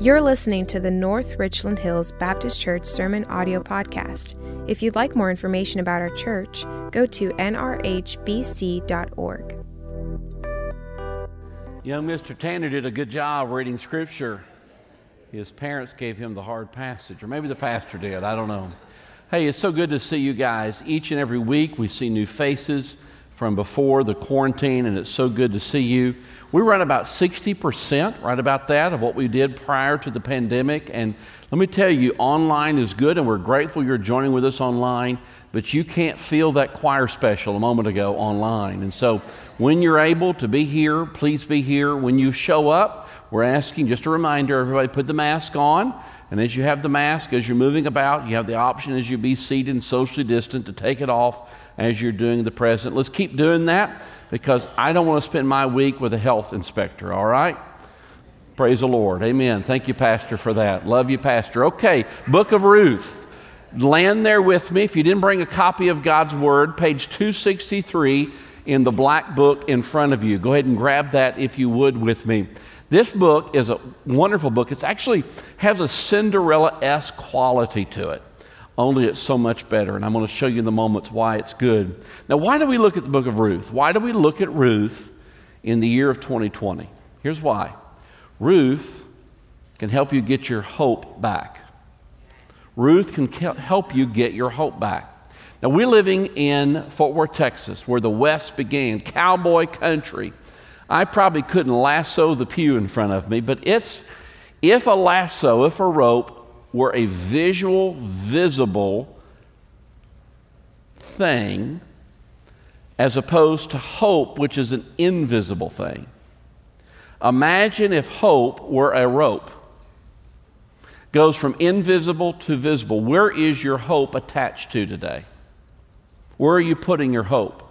You're listening to the North Richland Hills Baptist Church Sermon Audio Podcast. If you'd like more information about our church, go to nrhbc.org. Young Mr. Tanner did a good job reading scripture. His parents gave him the hard passage, or maybe the pastor did, I don't know. Hey, it's so good to see you guys. Each and every week we see new faces from before the quarantine, and it's so good to see you. We run about 60%, right about that, of what we did prior to the pandemic. And let me tell you, online is good, and we're grateful you're joining with us online, but you can't feel that choir special a moment ago online. And so when you're able to be here, please be here. When you show up, we're asking, just a reminder, everybody put the mask on. And as you have the mask, as you're moving about, you have the option as you be seated and socially distant to take it off as you're doing the present. Let's keep doing that because I don't want to spend my week with a health inspector, all right? Praise the Lord. Amen. Thank you, Pastor, for that. Love you, Pastor. Okay, Book of Ruth. Land there with me. If you didn't bring a copy of God's Word, page 263 in the black book in front of you. Go ahead and grab that if you would with me. This book is a wonderful book. It actually has a Cinderella esque quality to it only it's so much better. And I'm going to show you in the moments why it's good. Now, why do we look at the book of Ruth? Why do we look at Ruth in the year of 2020? Here's why Ruth can help you get your hope back. Ruth can help you get your hope back. Now, we're living in Fort Worth, Texas, where the West began, cowboy country. I probably couldn't lasso the pew in front of me, but it's if a lasso, if a rope were a visual, visible thing as opposed to hope, which is an invisible thing. Imagine if hope were a rope. Goes from invisible to visible. Where is your hope attached to today? Where are you putting your hope?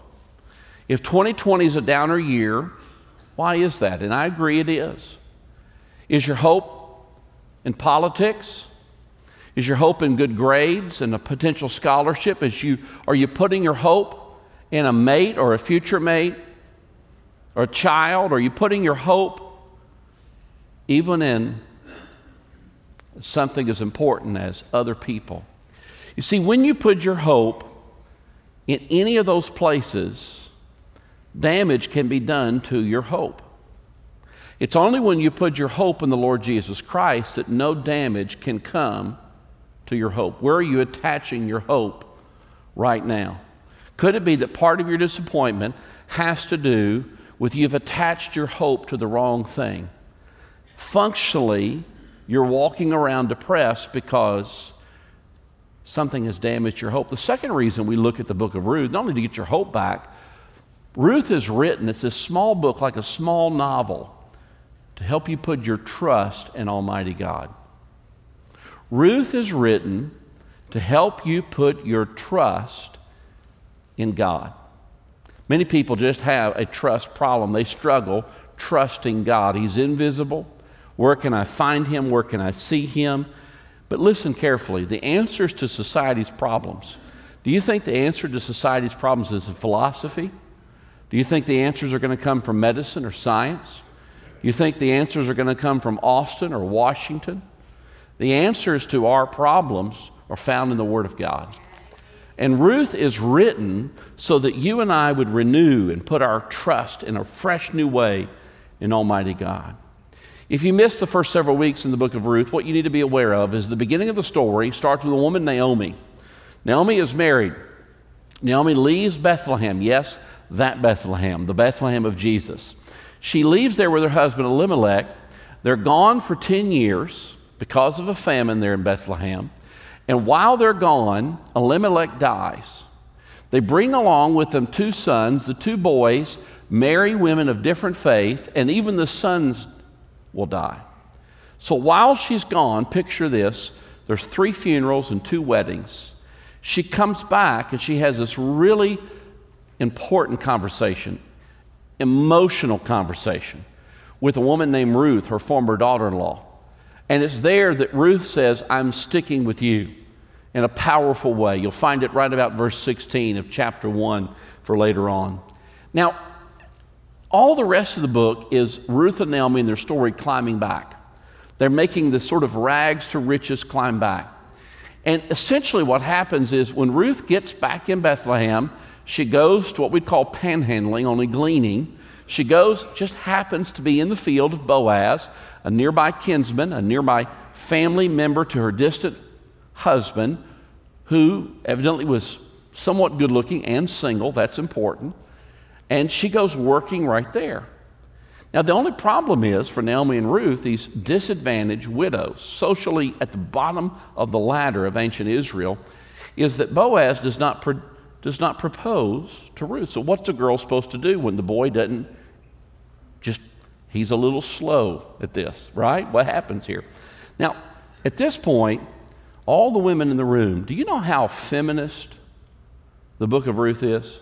If 2020 is a downer year, why is that? And I agree it is. Is your hope in politics? Is your hope in good grades and a potential scholarship? Is you, are you putting your hope in a mate or a future mate or a child? Are you putting your hope even in something as important as other people? You see, when you put your hope in any of those places, damage can be done to your hope. It's only when you put your hope in the Lord Jesus Christ that no damage can come to your hope? Where are you attaching your hope right now? Could it be that part of your disappointment has to do with you've attached your hope to the wrong thing? Functionally, you're walking around depressed because something has damaged your hope. The second reason we look at the book of Ruth, not only to get your hope back, Ruth is written, it's a small book, like a small novel, to help you put your trust in Almighty God. Ruth is written to help you put your trust in God. Many people just have a trust problem. They struggle trusting God. He's invisible. Where can I find him? Where can I see him? But listen carefully the answers to society's problems. Do you think the answer to society's problems is in philosophy? Do you think the answers are going to come from medicine or science? Do you think the answers are going to come from Austin or Washington? The answers to our problems are found in the Word of God. And Ruth is written so that you and I would renew and put our trust in a fresh new way in Almighty God. If you missed the first several weeks in the book of Ruth, what you need to be aware of is the beginning of the story starts with a woman, Naomi. Naomi is married. Naomi leaves Bethlehem. Yes, that Bethlehem, the Bethlehem of Jesus. She leaves there with her husband, Elimelech. They're gone for 10 years because of a famine there in Bethlehem. And while they're gone, Elimelech dies. They bring along with them two sons. The two boys marry women of different faith, and even the sons will die. So while she's gone, picture this there's three funerals and two weddings. She comes back and she has this really important conversation, emotional conversation, with a woman named Ruth, her former daughter in law. And it's there that Ruth says, I'm sticking with you in a powerful way. You'll find it right about verse 16 of chapter 1 for later on. Now, all the rest of the book is Ruth and Naomi and their story climbing back. They're making this sort of rags to riches climb back. And essentially, what happens is when Ruth gets back in Bethlehem, she goes to what we'd call panhandling, only gleaning. She goes, just happens to be in the field of Boaz, a nearby kinsman, a nearby family member to her distant husband, who evidently was somewhat good looking and single. That's important. And she goes working right there. Now, the only problem is for Naomi and Ruth, these disadvantaged widows, socially at the bottom of the ladder of ancient Israel, is that Boaz does not, does not propose to Ruth. So, what's a girl supposed to do when the boy doesn't just, he's a little slow at this, right? What happens here? Now, at this point, all the women in the room, do you know how feminist the book of Ruth is?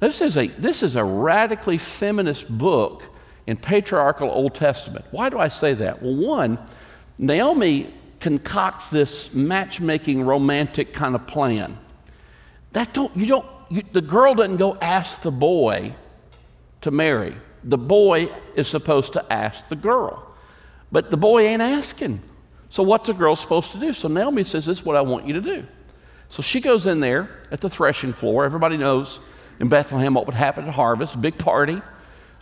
This is a, this is a radically feminist book in patriarchal Old Testament. Why do I say that? Well, one, Naomi concocts this matchmaking romantic kind of plan. That don't, you don't, you, the girl doesn't go ask the boy to marry. The boy is supposed to ask the girl. But the boy ain't asking. So, what's a girl supposed to do? So, Naomi says, This is what I want you to do. So, she goes in there at the threshing floor. Everybody knows in Bethlehem what would happen at harvest big party.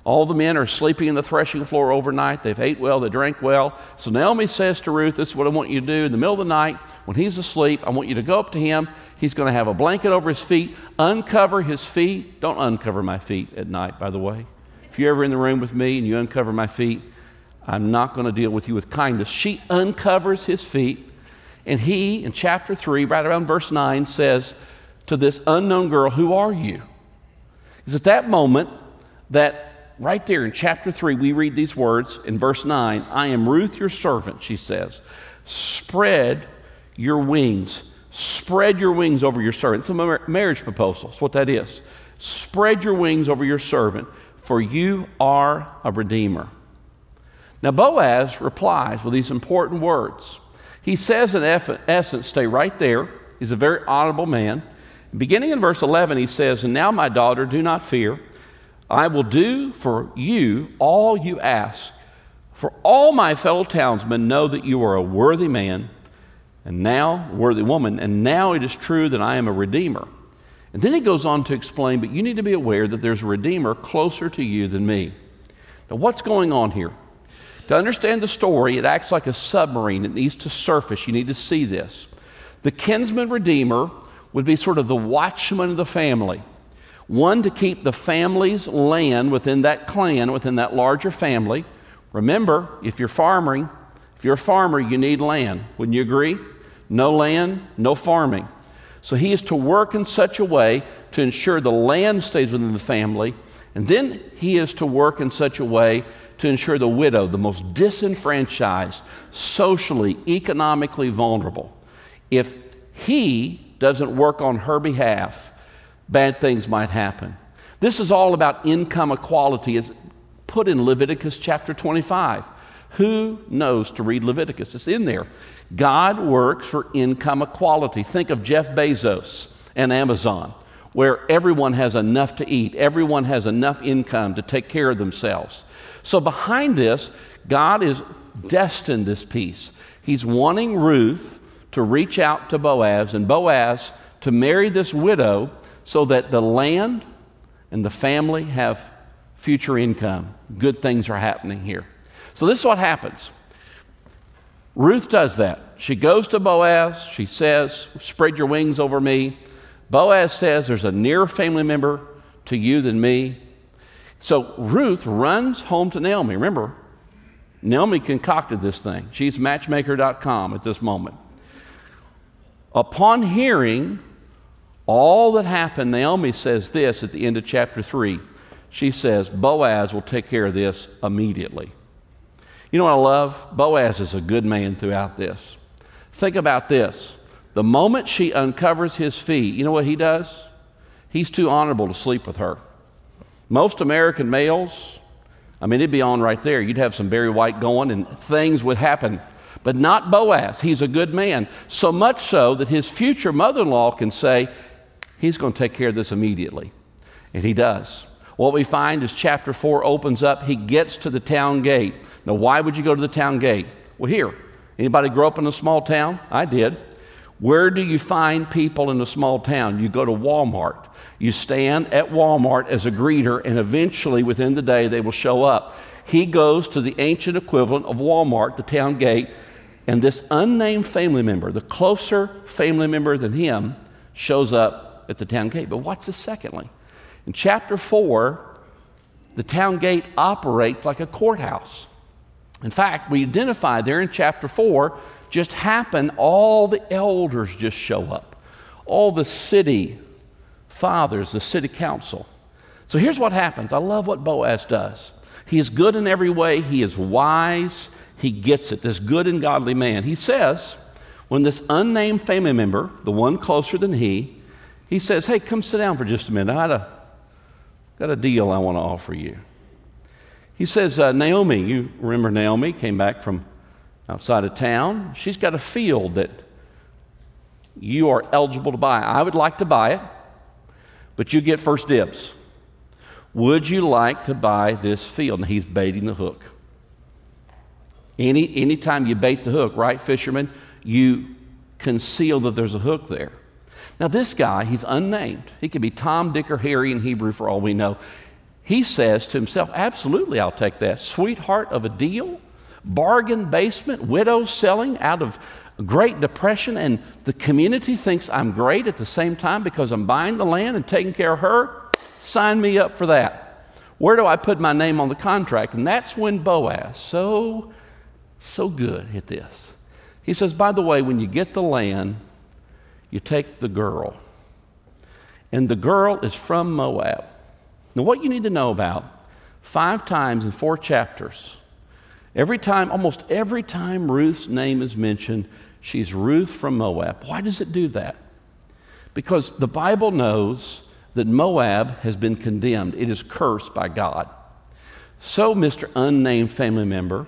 All the men are sleeping in the threshing floor overnight. They've ate well, they drank well. So Naomi says to Ruth, This is what I want you to do. In the middle of the night, when he's asleep, I want you to go up to him. He's going to have a blanket over his feet, uncover his feet. Don't uncover my feet at night, by the way. If you're ever in the room with me and you uncover my feet, I'm not going to deal with you with kindness. She uncovers his feet, and he, in chapter 3, right around verse 9, says to this unknown girl, Who are you? It's at that moment that, right there in chapter 3, we read these words in verse 9 I am Ruth, your servant, she says. Spread your wings. Spread your wings over your servant. It's a marriage proposal. That's what that is. Spread your wings over your servant, for you are a redeemer. Now, Boaz replies with these important words. He says, in essence, stay right there. He's a very honorable man. Beginning in verse 11, he says, And now, my daughter, do not fear. I will do for you all you ask. For all my fellow townsmen know that you are a worthy man, and now, worthy woman, and now it is true that I am a redeemer. And then he goes on to explain, but you need to be aware that there's a redeemer closer to you than me. Now, what's going on here? To understand the story, it acts like a submarine. It needs to surface. You need to see this. The kinsman redeemer would be sort of the watchman of the family. One to keep the family's land within that clan, within that larger family. Remember, if you're farming, if you're a farmer, you need land. Wouldn't you agree? No land, no farming. So he is to work in such a way to ensure the land stays within the family, and then he is to work in such a way to ensure the widow, the most disenfranchised, socially, economically vulnerable, if he doesn't work on her behalf, bad things might happen. This is all about income equality. It's put in Leviticus chapter 25. Who knows to read Leviticus? It's in there. God works for income equality. Think of Jeff Bezos and Amazon, where everyone has enough to eat, everyone has enough income to take care of themselves. So, behind this, God is destined this peace. He's wanting Ruth to reach out to Boaz and Boaz to marry this widow so that the land and the family have future income. Good things are happening here. So, this is what happens. Ruth does that. She goes to Boaz. She says, Spread your wings over me. Boaz says, There's a nearer family member to you than me. So Ruth runs home to Naomi. Remember, Naomi concocted this thing. She's matchmaker.com at this moment. Upon hearing all that happened, Naomi says this at the end of chapter 3. She says, Boaz will take care of this immediately. You know what I love? Boaz is a good man throughout this. Think about this. The moment she uncovers his feet, you know what he does? He's too honorable to sleep with her. Most American males, I mean, it'd be on right there. You'd have some Barry White going and things would happen but not Boaz. He's a good man. So much so that his future mother in law can say, He's going to take care of this immediately. And he does. What we find is chapter 4 opens up, he gets to the town gate. Now, why would you go to the town gate? Well, here, anybody grow up in a small town? I did. Where do you find people in a small town? You go to Walmart. You stand at Walmart as a greeter, and eventually within the day they will show up. He goes to the ancient equivalent of Walmart, the town gate, and this unnamed family member, the closer family member than him, shows up at the town gate. But watch this secondly. In chapter 4, the town gate operates like a courthouse. In fact, we identify there in chapter 4, just happen, all the elders just show up. All the city fathers, the city council. So here's what happens. I love what Boaz does. He is good in every way, he is wise, he gets it. This good and godly man. He says, when this unnamed family member, the one closer than he, he says, Hey, come sit down for just a minute. I a, got a deal I want to offer you. He says, uh, Naomi, you remember Naomi came back from outside of town. She's got a field that you are eligible to buy. I would like to buy it, but you get first dibs. Would you like to buy this field? And he's baiting the hook. Any anytime you bait the hook, right, fisherman, you conceal that there's a hook there. Now, this guy, he's unnamed. He could be Tom, Dick, or Harry in Hebrew for all we know. He says to himself, Absolutely, I'll take that. Sweetheart of a deal, bargain basement, widows selling out of Great Depression, and the community thinks I'm great at the same time because I'm buying the land and taking care of her. Sign me up for that. Where do I put my name on the contract? And that's when Boaz, so, so good at this. He says, By the way, when you get the land, you take the girl. And the girl is from Moab. Now, what you need to know about five times in four chapters, every time, almost every time Ruth's name is mentioned, she's Ruth from Moab. Why does it do that? Because the Bible knows that Moab has been condemned, it is cursed by God. So, Mr. Unnamed family member,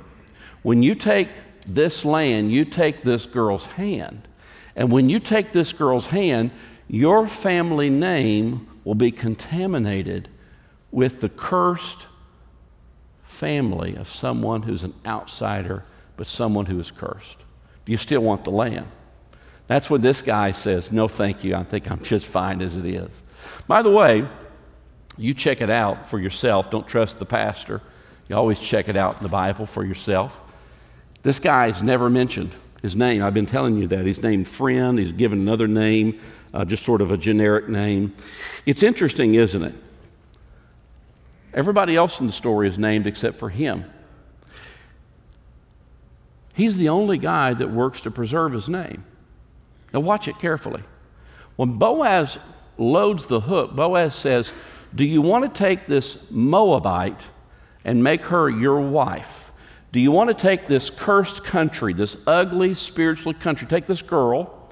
when you take this land, you take this girl's hand. And when you take this girl's hand, your family name will be contaminated with the cursed family of someone who's an outsider, but someone who is cursed. Do you still want the land? That's what this guy says. No, thank you. I think I'm just fine as it is. By the way, you check it out for yourself. Don't trust the pastor. You always check it out in the Bible for yourself. This guy is never mentioned. His name, I've been telling you that. He's named Friend. He's given another name, uh, just sort of a generic name. It's interesting, isn't it? Everybody else in the story is named except for him. He's the only guy that works to preserve his name. Now, watch it carefully. When Boaz loads the hook, Boaz says, Do you want to take this Moabite and make her your wife? Do you want to take this cursed country, this ugly spiritual country, take this girl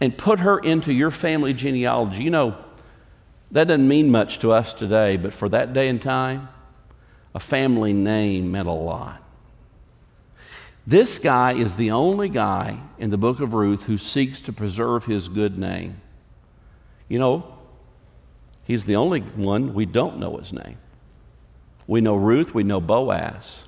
and put her into your family genealogy? You know, that doesn't mean much to us today, but for that day and time, a family name meant a lot. This guy is the only guy in the book of Ruth who seeks to preserve his good name. You know, he's the only one we don't know his name. We know Ruth, we know Boaz.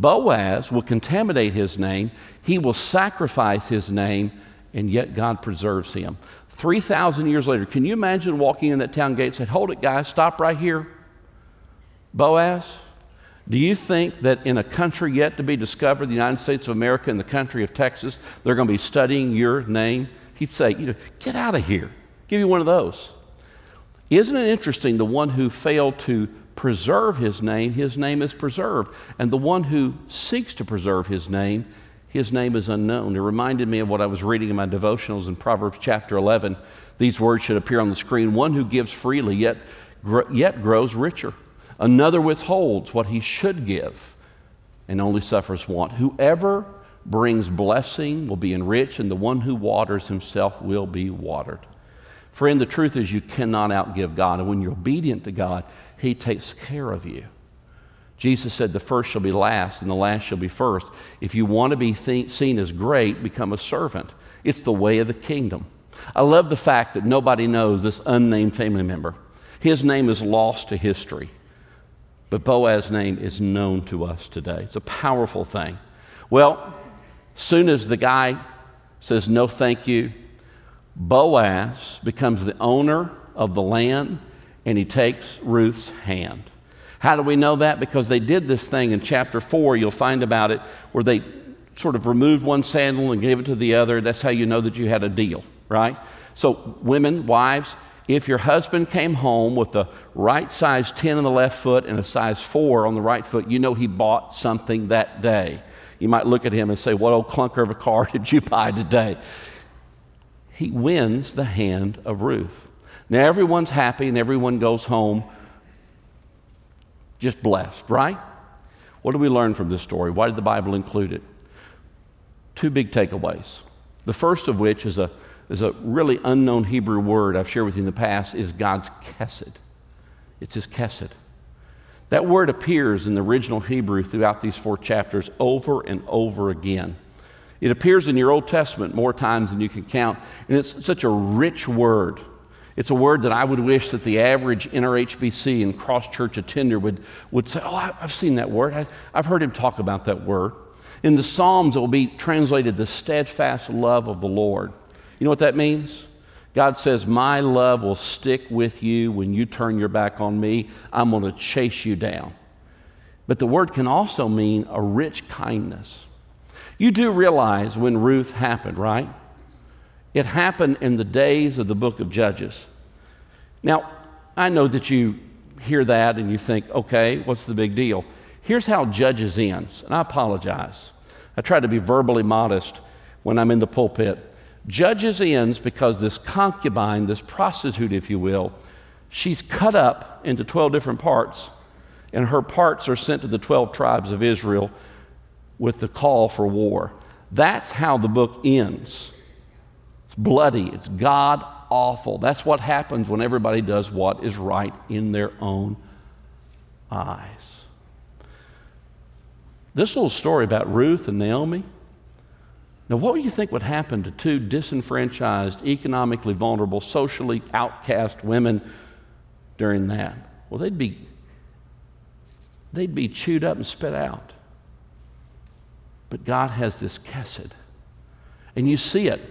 Boaz will contaminate his name, he will sacrifice his name, and yet God preserves him. 3,000 years later, can you imagine walking in that town gate and said, Hold it, guys, stop right here? Boaz, do you think that in a country yet to be discovered, the United States of America and the country of Texas, they're going to be studying your name? He'd say, you know, get out of here. Give you one of those. Isn't it interesting? The one who failed to preserve his name, his name is preserved. And the one who seeks to preserve his name, his name is unknown. It reminded me of what I was reading in my devotionals in Proverbs chapter 11. These words should appear on the screen. One who gives freely, yet, yet grows richer. Another withholds what he should give and only suffers want. Whoever brings blessing will be enriched, and the one who waters himself will be watered. Friend, the truth is you cannot outgive God. And when you're obedient to God, He takes care of you. Jesus said, The first shall be last, and the last shall be first. If you want to be th- seen as great, become a servant. It's the way of the kingdom. I love the fact that nobody knows this unnamed family member. His name is lost to history, but Boaz's name is known to us today. It's a powerful thing. Well, soon as the guy says no thank you, Boaz becomes the owner of the land and he takes Ruth's hand. How do we know that? Because they did this thing in chapter 4, you'll find about it, where they sort of removed one sandal and gave it to the other. That's how you know that you had a deal, right? So, women, wives, if your husband came home with the right size 10 on the left foot and a size 4 on the right foot, you know he bought something that day. You might look at him and say, What old clunker of a car did you buy today? He wins the hand of Ruth. Now, everyone's happy and everyone goes home just blessed, right? What do we learn from this story? Why did the Bible include it? Two big takeaways. The first of which is a, is a really unknown Hebrew word I've shared with you in the past, is God's kesed. It's his kesed. That word appears in the original Hebrew throughout these four chapters over and over again. It appears in your Old Testament more times than you can count, and it's such a rich word. It's a word that I would wish that the average NRHBC and cross church attender would, would say, Oh, I've seen that word. I, I've heard him talk about that word. In the Psalms, it will be translated the steadfast love of the Lord. You know what that means? God says, My love will stick with you when you turn your back on me. I'm going to chase you down. But the word can also mean a rich kindness. You do realize when Ruth happened, right? It happened in the days of the book of Judges. Now, I know that you hear that and you think, okay, what's the big deal? Here's how Judges ends, and I apologize. I try to be verbally modest when I'm in the pulpit. Judges ends because this concubine, this prostitute, if you will, she's cut up into 12 different parts, and her parts are sent to the 12 tribes of Israel with the call for war. That's how the book ends. Bloody, it's God awful. That's what happens when everybody does what is right in their own eyes. This little story about Ruth and Naomi. Now, what would you think would happen to two disenfranchised, economically vulnerable, socially outcast women during that? Well, they'd be, they'd be chewed up and spit out. But God has this kesed. And you see it.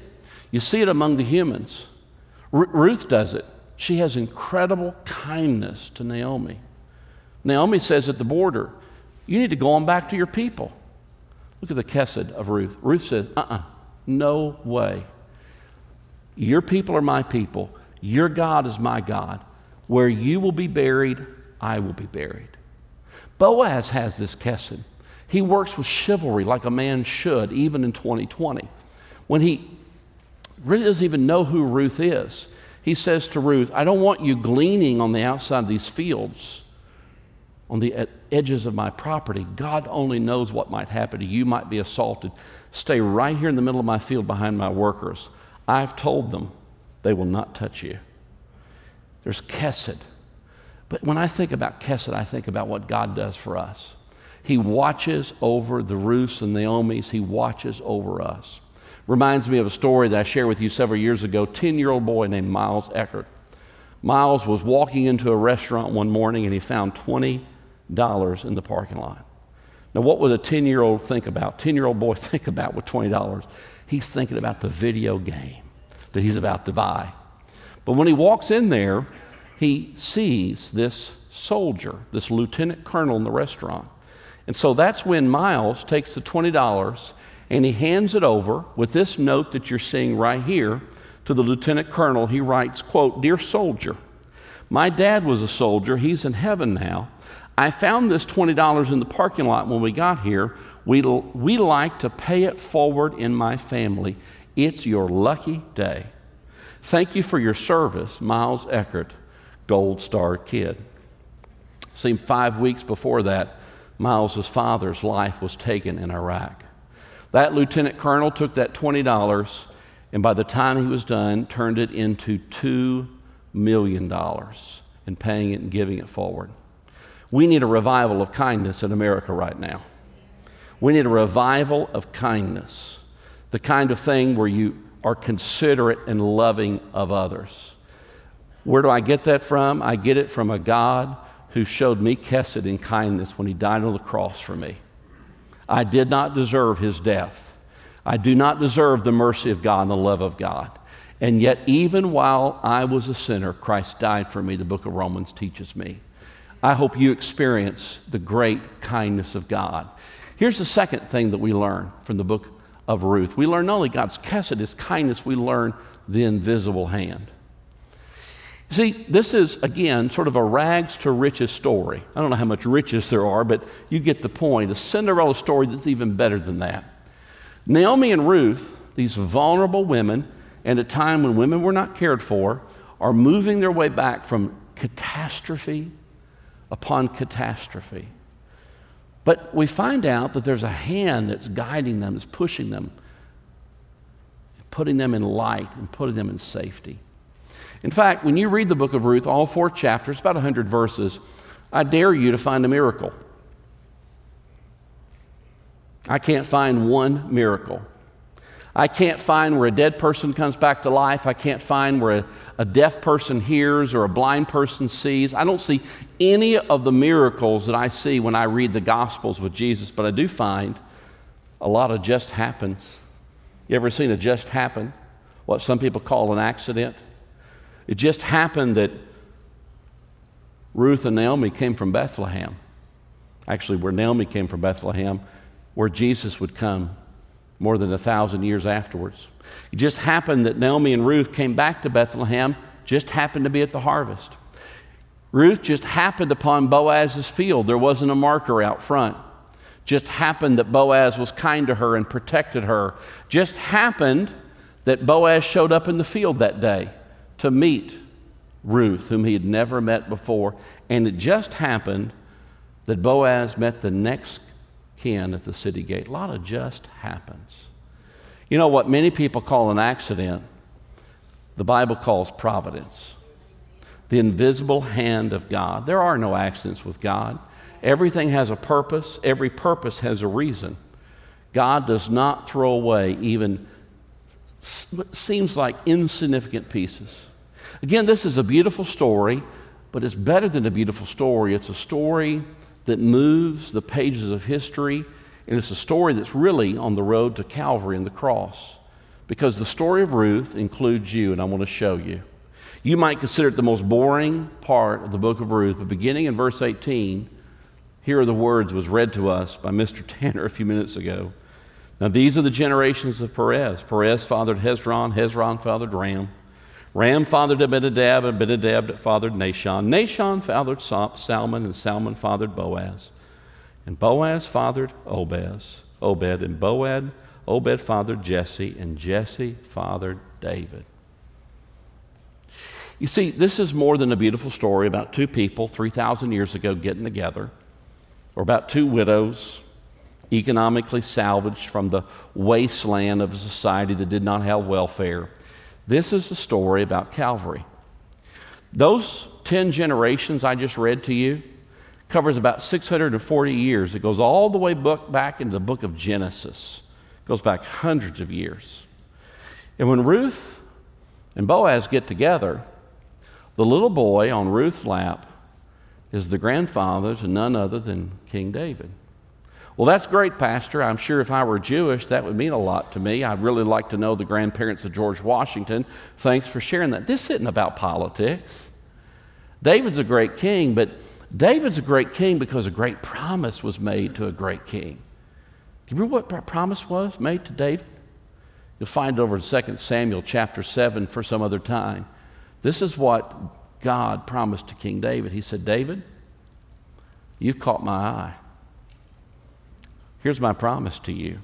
You see it among the humans. R- Ruth does it. She has incredible kindness to Naomi. Naomi says at the border, You need to go on back to your people. Look at the kesed of Ruth. Ruth says, Uh uh-uh, uh no way. Your people are my people. Your God is my God. Where you will be buried, I will be buried. Boaz has this kesed. He works with chivalry like a man should, even in 2020. When he really doesn't even know who Ruth is. He says to Ruth, I don't want you gleaning on the outside of these fields, on the edges of my property. God only knows what might happen to you. You might be assaulted. Stay right here in the middle of my field behind my workers. I've told them they will not touch you. There's Kesed. But when I think about Kesed, I think about what God does for us. He watches over the Ruths and Naomi's, He watches over us. Reminds me of a story that I shared with you several years ago. 10 year old boy named Miles Eckert. Miles was walking into a restaurant one morning and he found $20 in the parking lot. Now, what would a 10 year old think about? 10 year old boy think about with $20? He's thinking about the video game that he's about to buy. But when he walks in there, he sees this soldier, this lieutenant colonel in the restaurant. And so that's when Miles takes the $20 and he hands it over with this note that you're seeing right here to the lieutenant colonel. He writes, quote, Dear soldier, my dad was a soldier. He's in heaven now. I found this $20 in the parking lot when we got here. We, we like to pay it forward in my family. It's your lucky day. Thank you for your service, Miles Eckert, Gold Star Kid. Seemed five weeks before that, Miles's father's life was taken in Iraq. That lieutenant colonel took that $20 and by the time he was done, turned it into $2 million and paying it and giving it forward. We need a revival of kindness in America right now. We need a revival of kindness, the kind of thing where you are considerate and loving of others. Where do I get that from? I get it from a God who showed me Kesed in kindness when he died on the cross for me. I did not deserve his death. I do not deserve the mercy of God and the love of God. And yet, even while I was a sinner, Christ died for me, the book of Romans teaches me. I hope you experience the great kindness of God. Here's the second thing that we learn from the book of Ruth. We learn not only God's kesed, his kindness, we learn the invisible hand. See, this is, again, sort of a rags to riches story. I don't know how much riches there are, but you get the point. A Cinderella story that's even better than that. Naomi and Ruth, these vulnerable women, and a time when women were not cared for, are moving their way back from catastrophe upon catastrophe. But we find out that there's a hand that's guiding them, that's pushing them, putting them in light and putting them in safety. In fact, when you read the book of Ruth, all four chapters, about 100 verses, I dare you to find a miracle. I can't find one miracle. I can't find where a dead person comes back to life. I can't find where a, a, deaf person hears or a blind person sees. I don't see any of the miracles that I see when I read the Gospels with Jesus, but I do find a lot of just happens. You ever seen a just happen? What some people call an accident? It just happened that Ruth and Naomi came from Bethlehem. Actually, where Naomi came from Bethlehem, where Jesus would come more than a thousand years afterwards. It just happened that Naomi and Ruth came back to Bethlehem, just happened to be at the harvest. Ruth just happened upon Boaz's field. There wasn't a marker out front. Just happened that Boaz was kind to her and protected her. Just happened that Boaz showed up in the field that day to meet Ruth, whom he had never met before. And it just happened that Boaz met the next kin at the city gate. A lot of just happens. You know what many people call an accident, the Bible calls providence. The invisible hand of God. There are no accidents with God. Everything has a purpose, every purpose has a reason. God does not throw away even seems like insignificant pieces. Again, this is a beautiful story, but it's better than a beautiful story. It's a story that moves the pages of history, and it's a story that's really on the road to Calvary and the cross. Because the story of Ruth includes you, and I want to show you. You might consider it the most boring part of the book of Ruth, but beginning in verse 18, here are the words was read to us by Mr. Tanner a few minutes ago. Now these are the generations of Perez. Perez fathered Hezron, Hezron fathered Ram. Ram fathered Amminadab, and Amminadab fathered Nahshon. Nahshon fathered Salmon, and Salmon fathered Boaz. And Boaz fathered Obed, Obed, and Boaz, Obed fathered Jesse, and Jesse fathered David. You see, this is more than a beautiful story about two people 3,000 years ago getting together, or about two widows economically salvaged from the wasteland of a society that did not have welfare this is a story about Calvary. Those 10 generations I just read to you covers about 640 years. It goes all the way back into the book of Genesis. It goes back hundreds of years. And when Ruth and Boaz get together, the little boy on Ruth's lap is the grandfather to none other than King David. Well, that's great, Pastor. I'm sure if I were Jewish, that would mean a lot to me. I'd really like to know the grandparents of George Washington. Thanks for sharing that. This isn't about politics. David's a great king, but David's a great king because a great promise was made to a great king. Do you remember what promise was made to David? You'll find it over in 2 Samuel chapter 7 for some other time. This is what God promised to King David. He said, David, you've caught my eye. Here's my promise to you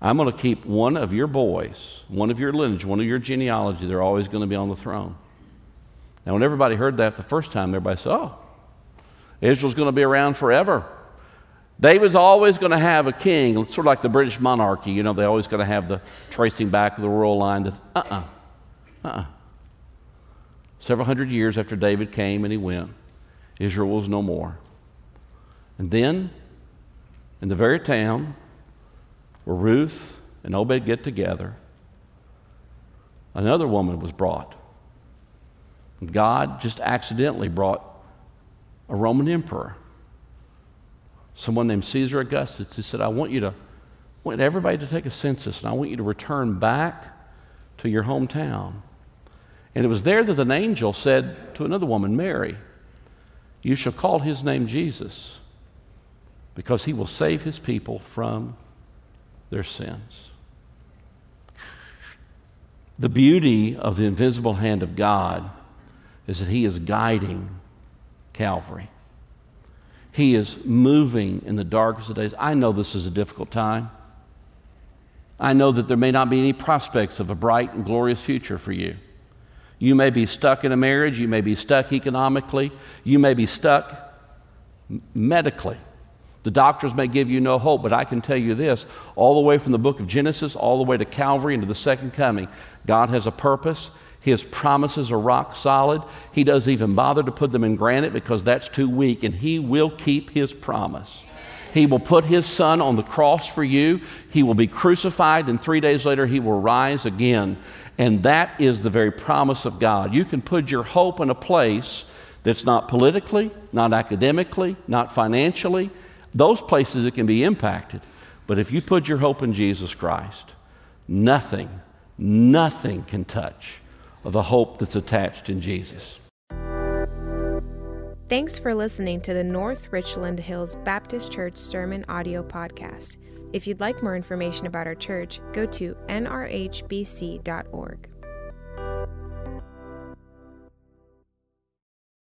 I'm going to keep one of your boys, one of your lineage, one of your genealogy, they're always going to be on the throne. Now, when everybody heard that the first time, everybody said, Oh, Israel's going to be around forever. David's always going to have a king, sort of like the British monarchy. You know, they always going to have the tracing back of the royal line. Uh uh-uh, uh. Uh-uh. Several hundred years after David came and he went, Israel was no more. And then in the very town where Ruth and Obed get together, another woman was brought. God just accidentally brought a Roman emperor, someone named Caesar Augustus, who said, I want you to, I want everybody to take a census, and I want you to return back to your hometown. And it was there that an angel said to another woman, Mary, You shall call his name Jesus, because he will save his people from their sins. The beauty of the invisible hand of God is that he is guiding Calvary. He is moving in the darkest of days. I know this is a difficult time. I know that there may not be any prospects of a bright and glorious future for you. You may be stuck in a marriage, you may be stuck economically, you may be stuck medically. The doctors may give you no hope, but I can tell you this all the way from the book of Genesis, all the way to Calvary and to the second coming, God has a purpose. His promises are rock solid. He doesn't even bother to put them in granite because that's too weak, and He will keep His promise. He will put His Son on the cross for you. He will be crucified, and three days later, He will rise again. And that is the very promise of God. You can put your hope in a place that's not politically, not academically, not financially. Those places it can be impacted. But if you put your hope in Jesus Christ, nothing, nothing can touch the hope that's attached in Jesus. Thanks for listening to the North Richland Hills Baptist Church Sermon Audio Podcast. If you'd like more information about our church, go to nrhbc.org.